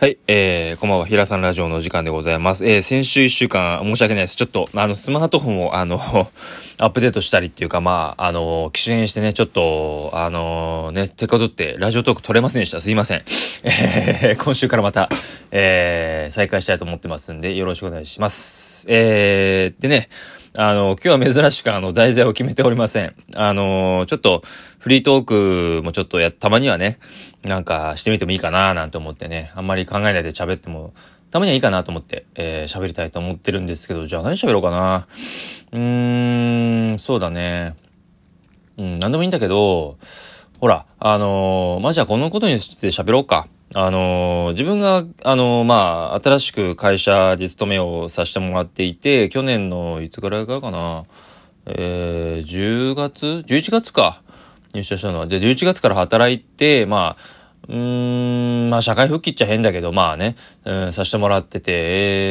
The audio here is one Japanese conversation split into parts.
はい、えー、こんばんは、平さんラジオの時間でございます。えー、先週一週間、申し訳ないです。ちょっと、あの、スマートフォンを、あの、アップデートしたりっていうか、まあ、あの、機種変してね、ちょっと、あの、ね、手こずって、ラジオトーク撮れませんでした。すいません。えー、今週からまた、えー、再開したいと思ってますんで、よろしくお願いします。えー、でね、あの、今日は珍しくあの、題材を決めておりません。あの、ちょっと、フリートークもちょっとや、たまにはね、なんかしてみてもいいかななんて思ってね、あんまり考えないで喋っても、たまにはいいかなと思って、えー、喋りたいと思ってるんですけど、じゃあ何喋ろうかな。うーん、そうだね。うん、何でもいいんだけど、ほら、あのー、まあ、じゃあこのことについて喋ろうか。あの、自分が、あの、まあ、新しく会社で勤めをさせてもらっていて、去年のいつぐらいからかな、えー、10月 ?11 月か。入社したのは。で、11月から働いて、まあ、うーん、まあ社会復帰っちゃ変だけど、まあね、うん、させてもらってて、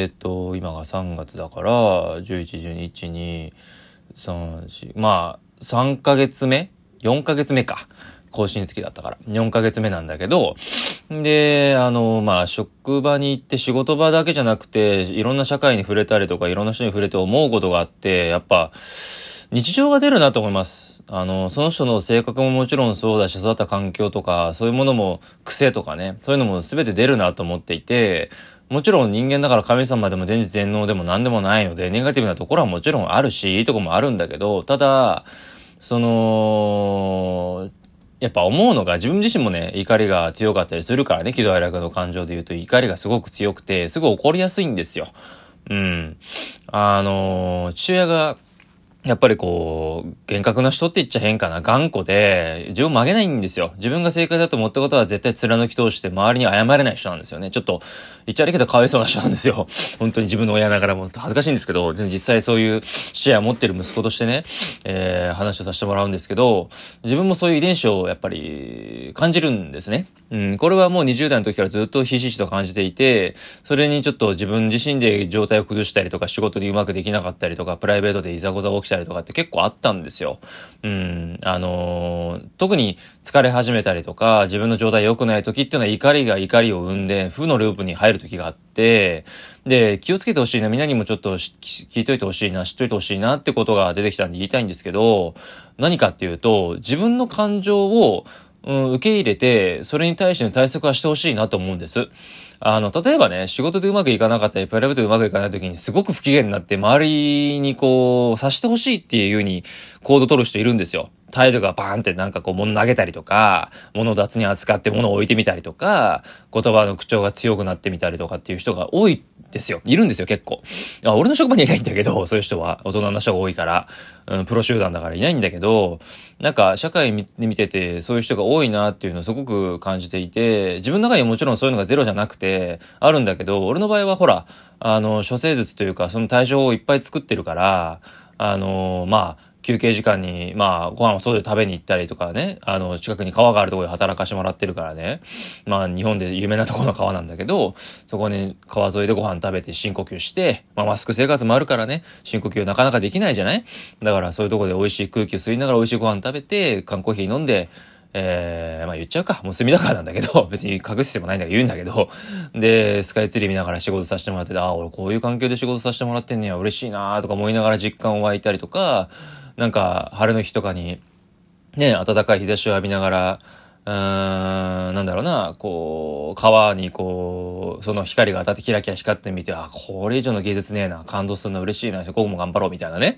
えー、と、今が3月だから、11、12、1、2、3、4、まあ、3ヶ月目 ?4 ヶ月目か。更新月だったから。4ヶ月目なんだけど、で、あの、まあ、職場に行って仕事場だけじゃなくて、いろんな社会に触れたりとか、いろんな人に触れて思うことがあって、やっぱ、日常が出るなと思います。あの、その人の性格ももちろんそうだし、育った環境とか、そういうものも癖とかね、そういうのも全て出るなと思っていて、もちろん人間だから神様でも全知全能でも何でもないので、ネガティブなところはもちろんあるし、いいとこもあるんだけど、ただ、その、やっぱ思うのが自分自身もね、怒りが強かったりするからね、喜怒哀楽の感情で言うと怒りがすごく強くて、すごい怒りやすいんですよ。うん。あの、父親がやっぱりこう、厳格な人って言っちゃ変かな。頑固で、自分曲げないんですよ。自分が正解だと思ったことは絶対貫き通して周りに謝れない人なんですよね。ちょっと、言っちゃ悪いけどかわいそうな人なんですよ。本当に自分の親ながらも恥ずかしいんですけど、実際そういう視野を持ってる息子としてね、えー、話をさせてもらうんですけど、自分もそういう遺伝子をやっぱり感じるんですね。うん、これはもう20代の時からずっとひしひしと感じていて、それにちょっと自分自身で状態を崩したりとか、仕事にうまくできなかったりとか、プライベートでいざこざ起きたりとかって結構あったんですよ。うん、あのー、特に疲れ始めたりとか、自分の状態良くない時っていうのは怒りが怒りを生んで、負のループに入る時があって、で、気をつけてほしいな、みんなにもちょっと聞いといてほしいな、知っといてほしいなってことが出てきたんで言いたいんですけど、何かっていうと、自分の感情をうん、受け入れて、それに対しての対策はしてほしいなと思うんです。あの、例えばね、仕事でうまくいかなかったり、プライベートでうまくいかない時にすごく不機嫌になって、周りにこう、察してほしいっていうように行動取る人いるんですよ。態度がバーンってなんかこう物投げたりとか、物を雑に扱って物を置いてみたりとか、言葉の口調が強くなってみたりとかっていう人が多いですよ。いるんですよ、結構。あ俺の職場にいないんだけど、そういう人は。大人の人が多いから。うん、プロ集団だからいないんだけど、なんか社会で見ててそういう人が多いなっていうのをすごく感じていて、自分の中にはもちろんそういうのがゼロじゃなくて、あるんだけど、俺の場合はほら、あの、処世術というか、その対象をいっぱい作ってるから、あの、まあ、休憩時間に、まあ、ご飯を外で食べに行ったりとかね、あの、近くに川があるところで働かしてもらってるからね、まあ、日本で有名なところの川なんだけど、そこに川沿いでご飯食べて深呼吸して、まあ、マスク生活もあるからね、深呼吸なかなかできないじゃない？だから、そういうところで美味しい空気を吸いながら美味しいご飯食べて、缶コーヒー飲んで、えー、まあ言っちゃうか。もう隅田川なんだけど、別に隠してもないんだけど言うんだけど、で、スカイツリー見ながら仕事させてもらってて、ああ、俺こういう環境で仕事させてもらってんねや、嬉しいなとか思いながら実感を湧いたりとか、なんか、晴れの日とかに、ね、暖かい日差しを浴びながら、うーん、なんだろうな、こう、川にこう、その光が当たってキラキラ光ってみて、あ、これ以上の芸術ねえな、感動するの嬉しいな、ここも頑張ろうみたいなね。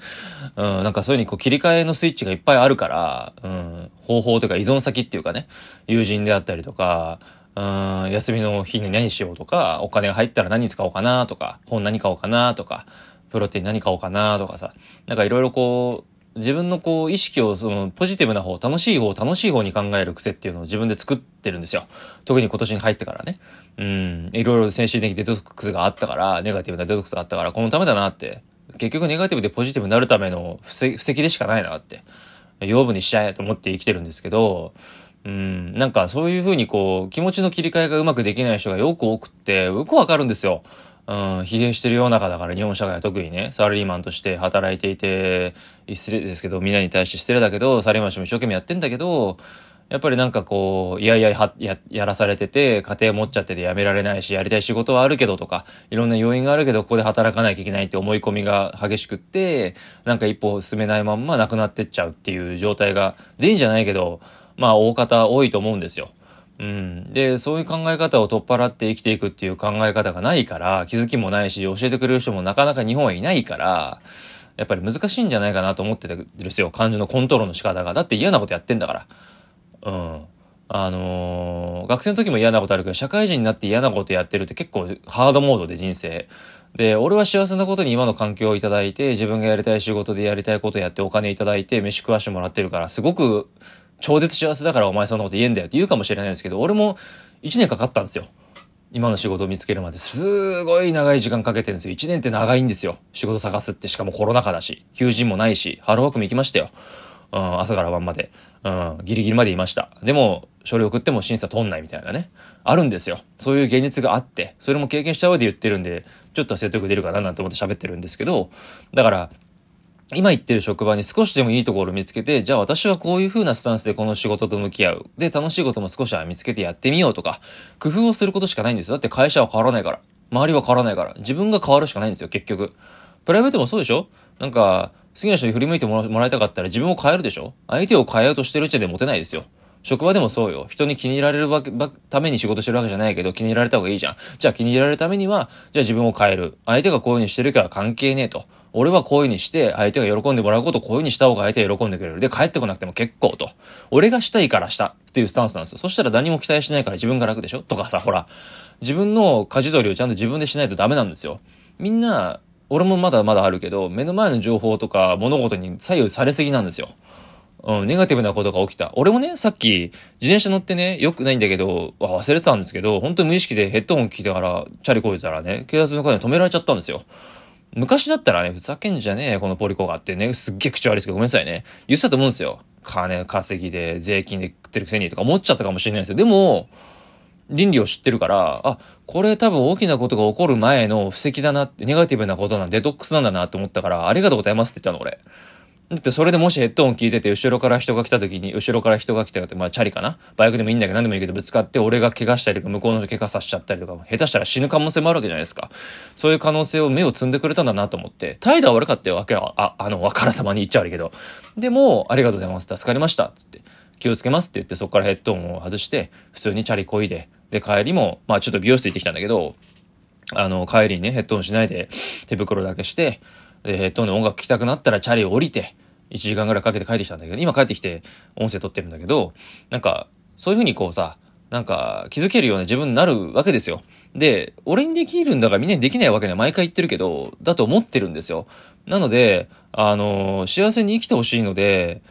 うん、なんかそういうにこう切り替えのスイッチがいっぱいあるから、うん、方法というか依存先っていうかね、友人であったりとか、うん、休みの日に何しようとか、お金が入ったら何使おうかなとか、本何買おうかなとか、プロテイン何買おうかなとかさ、なんかいろいろこう、自分のこう意識をそのポジティブな方、楽しい方、楽しい方に考える癖っていうのを自分で作ってるんですよ。特に今年に入ってからね。うん、いろいろ精神的デトックスがあったから、ネガティブなデトックスがあったから、このためだなって。結局ネガティブでポジティブになるための布石でしかないなって。養分にしちゃえと思って生きてるんですけど、うん、なんかそういうふうにこう、気持ちの切り替えがうまくできない人がよく多くって、よくわかるんですよ。うん、疲弊してる世の中だから日本社会は特にね、サラリーマンとして働いていて、失礼ですけど、みんなに対して失礼だけど、サラリーマンしても一生懸命やってんだけど、やっぱりなんかこう、いやいやはや、やらされてて、家庭持っちゃってて辞められないし、やりたい仕事はあるけどとか、いろんな要因があるけど、ここで働かなきゃいけないって思い込みが激しくって、なんか一歩進めないまんま亡くなってっちゃうっていう状態が、全員じゃないけど、まあ大方多いと思うんですよ。うん。で、そういう考え方を取っ払って生きていくっていう考え方がないから、気づきもないし、教えてくれる人もなかなか日本はいないから、やっぱり難しいんじゃないかなと思ってるんですよ。感情のコントロールの仕方が。だって嫌なことやってんだから。うん。あのー、学生の時も嫌なことあるけど、社会人になって嫌なことやってるって結構ハードモードで人生。で、俺は幸せなことに今の環境をいただいて、自分がやりたい仕事でやりたいことやってお金いただいて、飯食わしてもらってるから、すごく超絶幸せだからお前そんなこと言えんだよって言うかもしれないですけど、俺も1年かかったんですよ。今の仕事を見つけるまで。すごい長い時間かけてるんですよ。1年って長いんですよ。仕事探すって。しかもコロナ禍だし、求人もないし、ハローワークも行きましたよ。うん、朝から晩まで。うん、ギリギリまでいました。でも、書類送っても審査通んないみたいなね。あるんですよ。そういう現実があって、それも経験した上で言ってるんで、ちょっと説得出るかななんて思って喋ってるんですけど、だから、今行ってる職場に少しでもいいところを見つけて、じゃあ私はこういう風なスタンスでこの仕事と向き合う。で、楽しいことも少しは見つけてやってみようとか、工夫をすることしかないんですよ。だって会社は変わらないから。周りは変わらないから。自分が変わるしかないんですよ、結局。プライベートもそうでしょ？なんか、好きな人に振り向いてもらいたかったら自分を変えるでしょ？相手を変えようとしてるうちでモテないですよ。職場でもそうよ。人に気に入られるわけ、ために仕事してるわけじゃないけど、気に入られた方がいいじゃん。じゃあ気に入られるためには、じゃあ自分を変える。相手がこういう風にしてるから関係ねえと。俺はこういう風にして、相手が喜んでもらうことをこういう風にした方が相手が喜んでくれる。で、帰ってこなくても結構と。俺がしたいからしたっていうスタンスなんですよ。そしたら何も期待しないから自分が楽でしょ？とかさ、ほら、自分の舵取りをちゃんと自分でしないとダメなんですよ。みんな、俺もまだまだあるけど、目の前の情報とか物事に左右されすぎなんですよ。うん、ネガティブなことが起きた。俺もね、さっき、自転車乗ってね、良くないんだけど、忘れてたんですけど、本当に無意識でヘッドホン聞いてから、チャリこいてたらね、警察の方に止められちゃったんですよ。昔だったらね、ふざけんじゃねえ、このポリコがってね、すっげえ口悪いですけど、ごめんなさいね。言ってたと思うんですよ。金稼ぎで、税金で食ってるくせにとか思っちゃったかもしれないですよ。でも、倫理を知ってるから、あ、これ多分大きなことが起こる前の布石だなって、ネガティブなことなんデトックスなんだなって思ったから、ありがとうございますって言ったの、俺。だってそれでもしヘッドホン聞いてて、後ろから人が来た時に、後ろから人が来たって、まあチャリかな？バイクでもいいんだけど何でもいいけどぶつかって、俺が怪我したりとか、向こうの人怪我させちゃったりとか、下手したら死ぬ可能性もあるわけじゃないですか。そういう可能性を目を積んでくれたんだなと思って、態度は悪かったよ、わけは、あ、あの、わからさまに言っちゃ悪いけど。でも、ありがとうございます。助かりました。って。気をつけますって言って、そこからヘッドホンを外して、普通にチャリこいで、で、帰りも、まあちょっと美容室行ってきたんだけど、あの、帰りにね、ヘッドホンしないで、手袋だけして、で、ヘッドホンで音楽聴きたくなったらチャリを降りて、1時間ぐらいかけて帰ってきたんだけど、今帰ってきて音声撮ってるんだけど、なんか、そういう風にこうさ、なんか気づけるような自分になるわけですよ。で、俺にできるんだからみんなにできないわけには毎回言ってるけど、だと思ってるんですよ。なので、あの幸せに生きてほしいので、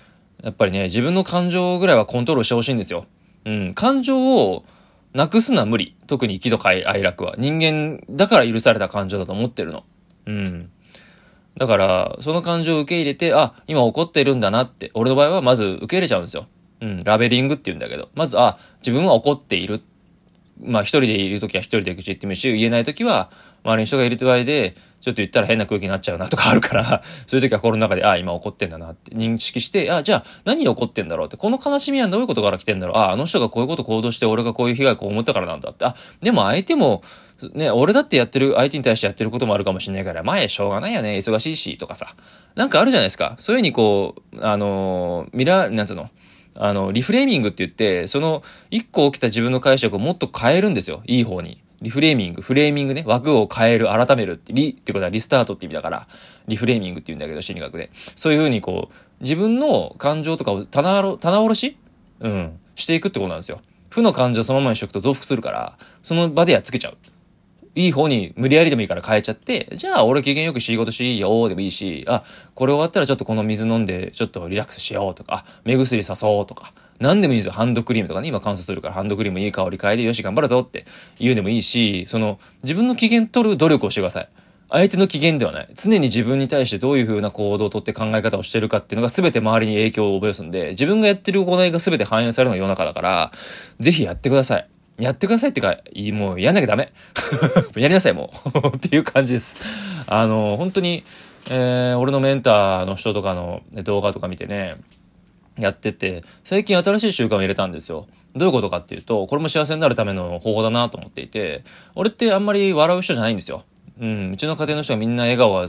やっぱりね、自分の感情ぐらいはコントロールしてほしいんですよ。うん、感情をなくすのは無理。特に喜怒哀楽は。人間だから許された感情だと思ってるの。うん。だから、その感情を受け入れて、あ、今怒ってるんだなって、俺の場合はまず受け入れちゃうんですよ。うん、ラベリングって言うんだけど。まず、あ、自分は怒っている。まあ、一人でいるときは一人で口言ってみるし、言えないときは、周りに人がいる場合で、ちょっと言ったら変な空気になっちゃうなとかあるから、そういう時は心の中で、ああ、今怒ってんだなって認識して、ああ、じゃあ何怒ってんだろうって、この悲しみはどういうことから来てんだろう？ああ、あの人がこういうこと行動して俺がこういう被害を被ったからなんだって。あ、でも相手も、ね、俺だってやってる、相手に対してやってることもあるかもしれないから、前しょうがないよね、忙しいし、とかさ。なんかあるじゃないですか。そういうふうにこう、あのミラー、なんつうの？あの、リフレーミングって言って、その、一個起きた自分の解釈をもっと変えるんですよ。いい方に。リフレーミング、フレーミングね、枠を変える、改めるって、リってことはリスタートって意味だから、リフレーミングって言うんだけど、心理学で。そういう風にこう、自分の感情とかを棚棚卸し？うん。していくってことなんですよ。負の感情そのままにしとくと増幅するから、その場でやっつけちゃう。いい方に無理やりでもいいから変えちゃって、じゃあ俺機嫌よく仕事しようでもいいし、あ、これ終わったらちょっとこの水飲んでちょっとリラックスしようとか、目薬さそうとか、何でもいいですよ。ハンドクリームとかね、今乾燥するからハンドクリームいい香り変えて、よし、頑張るぞって言うでもいいし、その、自分の機嫌取る努力をしてください。相手の機嫌ではない。常に自分に対してどういう風な行動をとって考え方をしてるかっていうのが全て周りに影響を及ぼすんで、自分がやってる行いが全て反映されるのが世の中だから、ぜひやってください。やってくださいってか、もうやんなきゃダメ。やりなさい、もう。っていう感じです。あの、本当に、えー、俺のメンターの人とかの動画とか見てね、やってて、最近新しい習慣を入れたんですよ。どういうことかっていうと、これも幸せになるための方法だなと思っていて、俺ってあんまり笑う人じゃないんですよ。うん、うちの家庭の人はみんな笑顔は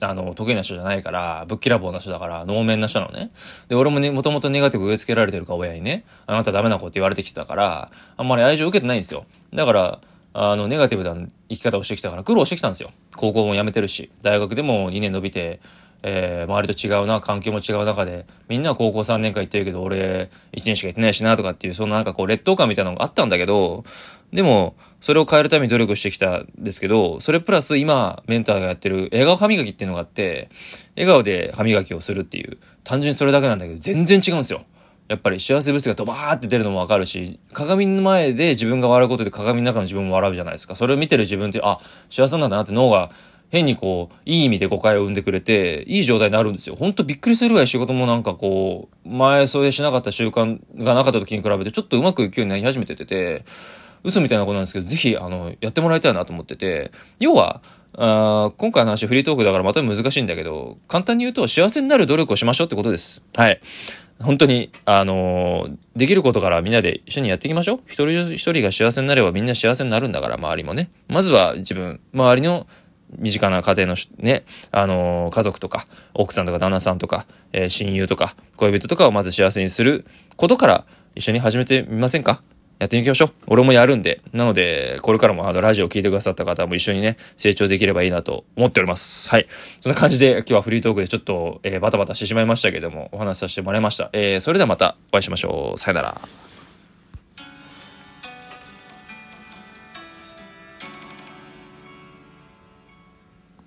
あの、得意な人じゃないから、ぶっきらぼうな人だから、能面な人なのね。で、俺もね、もともとネガティブ植え付けられてるか親にね、あなたダメな子って言われてきてたから、あんまり愛情受けてないんですよ。だから、あの、ネガティブな生き方をしてきたから苦労してきたんですよ。高校も辞めてるし、大学でも2年伸びて、えー、周りと違うな、環境も違う中で、みんな高校3年間行ってるけど、俺1年しか行ってないしな、とかっていう、そのなんかこう劣等感みたいなのがあったんだけど、でも、それを変えるために努力してきたんですけど、それプラス今、メンターがやってる笑顔歯磨きっていうのがあって、笑顔で歯磨きをするっていう、単純にそれだけなんだけど、全然違うんですよ。やっぱり幸せ物質がドバーって出るのもわかるし、鏡の前で自分が笑うことで鏡の中の自分も笑うじゃないですか。それを見てる自分って、あ、幸せなんだなって脳が変にこう、いい意味で誤解を生んでくれて、いい状態になるんですよ。ほんとびっくりするぐらい仕事もなんかこう、前それしなかった習慣がなかった時に比べてちょっとうまくいくようになり始めてて、嘘みたいなことなんですけど、ぜひ、あの、やってもらいたいなと思ってて、要は、あ今回の話フリートークだからまた難しいんだけど、簡単に言うと幸せになる努力をしましょうってことです。はい。本当に、あのー、できることからみんなで一緒にやっていきましょう。一人一人が幸せになればみんな幸せになるんだから、周りもね。まずは自分、周りの身近な家庭のね、あのー、家族とか、奥さんとか旦那さんとか、えー、親友とか、恋人とかをまず幸せにすることから一緒に始めてみませんか？やっていきましょう。俺もやるんで。なので、これからもあの、ラジオを聴いてくださった方も一緒にね、成長できればいいなと思っております。はい。そんな感じで、今日はフリートークでちょっと、えー、バタバタしてしまいましたけども、お話しさせてもらいました。えー、それではまたお会いしましょう。さよなら。